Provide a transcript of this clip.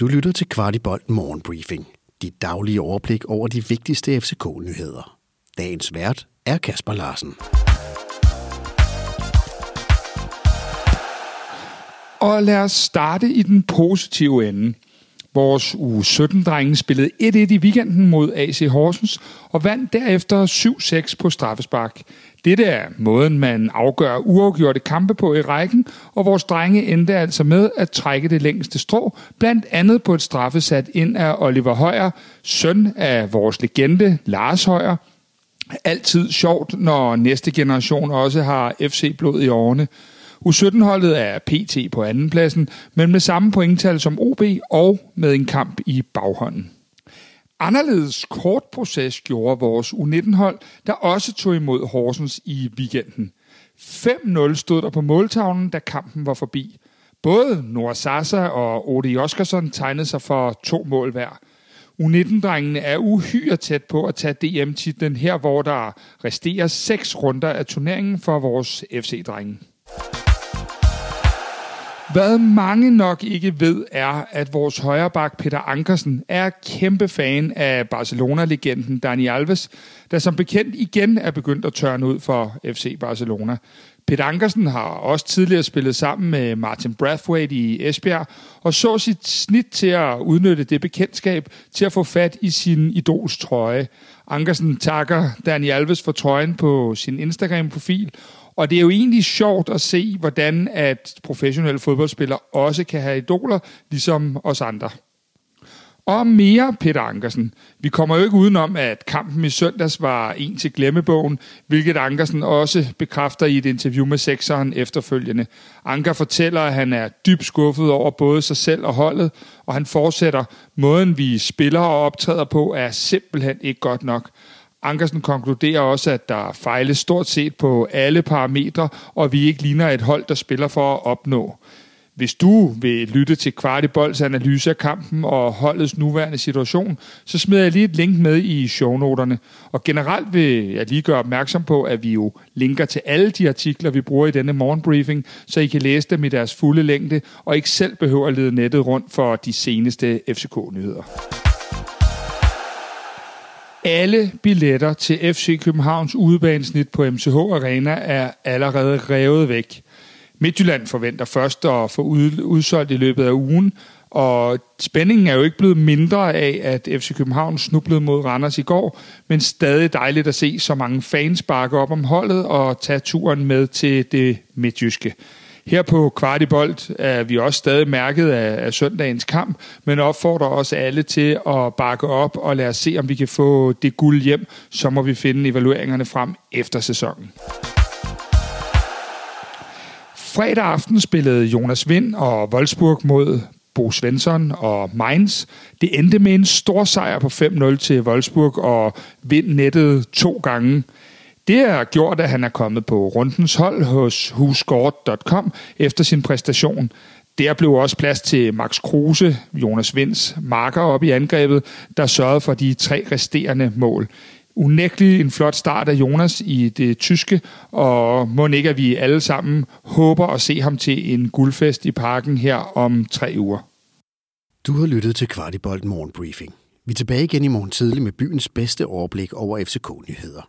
Du lytter til Kvartibolt Morgenbriefing. Dit daglige overblik over de vigtigste FCK-nyheder. Dagens vært er Kasper Larsen. Og lad os starte i den positive ende. Vores u 17-drenge spillede 1-1 i weekenden mod AC Horsens og vandt derefter 7-6 på straffespark. Dette er måden, man afgør uafgjorte kampe på i rækken, og vores drenge endte altså med at trække det længste strå, blandt andet på et straffesat ind af Oliver Højer, søn af vores legende Lars Højer. Altid sjovt, når næste generation også har FC-blod i årene. U17-holdet er PT på andenpladsen, men med samme pointtal som OB og med en kamp i baghånden. Anderledes kort proces gjorde vores U19-hold, der også tog imod Horsens i weekenden. 5-0 stod der på måltavlen, da kampen var forbi. Både Nora Sasa og Ode Oskarsson tegnede sig for to mål hver. U19-drengene er uhyre tæt på at tage DM-titlen her, hvor der resterer seks runder af turneringen for vores FC-drenge. Hvad mange nok ikke ved, er, at vores højreback Peter Ankersen er kæmpe fan af Barcelona-legenden Dani Alves, der som bekendt igen er begyndt at tørne ud for FC Barcelona. Peter Ankersen har også tidligere spillet sammen med Martin Brathwaite i Esbjerg, og så sit snit til at udnytte det bekendtskab til at få fat i sin idols trøje. Ankersen takker Dani Alves for trøjen på sin Instagram-profil, og det er jo egentlig sjovt at se, hvordan at professionelle fodboldspillere også kan have idoler, ligesom os andre. Og mere Peter Ankersen. Vi kommer jo ikke udenom, at kampen i søndags var en til glemmebogen, hvilket Ankersen også bekræfter i et interview med sekseren efterfølgende. Anker fortæller, at han er dybt skuffet over både sig selv og holdet, og han fortsætter, måden vi spiller og optræder på er simpelthen ikke godt nok. Ankersen konkluderer også, at der fejles stort set på alle parametre, og vi ikke ligner et hold, der spiller for at opnå. Hvis du vil lytte til Kvartibolds analyse af kampen og holdets nuværende situation, så smider jeg lige et link med i shownoterne. Og generelt vil jeg lige gøre opmærksom på, at vi jo linker til alle de artikler, vi bruger i denne morgenbriefing, så I kan læse dem i deres fulde længde, og ikke selv behøver at lede nettet rundt for de seneste FCK-nyheder. Alle billetter til FC Københavns udebanesnit på MCH Arena er allerede revet væk. Midtjylland forventer først at få udsolgt i løbet af ugen, og spændingen er jo ikke blevet mindre af, at FC København snublede mod Randers i går, men stadig dejligt at se så mange fans bakke op om holdet og tage turen med til det midtjyske. Her på Kvartibolt er vi også stadig mærket af, af søndagens kamp, men opfordrer også alle til at bakke op og lade os se, om vi kan få det guld hjem. Så må vi finde evalueringerne frem efter sæsonen. Fredag aften spillede Jonas Vind og Wolfsburg mod Bo Svensson og Mainz. Det endte med en stor sejr på 5-0 til Wolfsburg, og Vind nettede to gange. Det har gjort, at han er kommet på rundens hold hos husgård.com efter sin præstation. Der blev også plads til Max Kruse, Jonas Vinds marker op i angrebet, der sørgede for de tre resterende mål. Unægtelig en flot start af Jonas i det tyske, og må ikke, at vi alle sammen håber at se ham til en guldfest i parken her om tre uger. Du har lyttet til Kvartibolt Morgenbriefing. Vi er tilbage igen i morgen tidlig med byens bedste overblik over FCK-nyheder.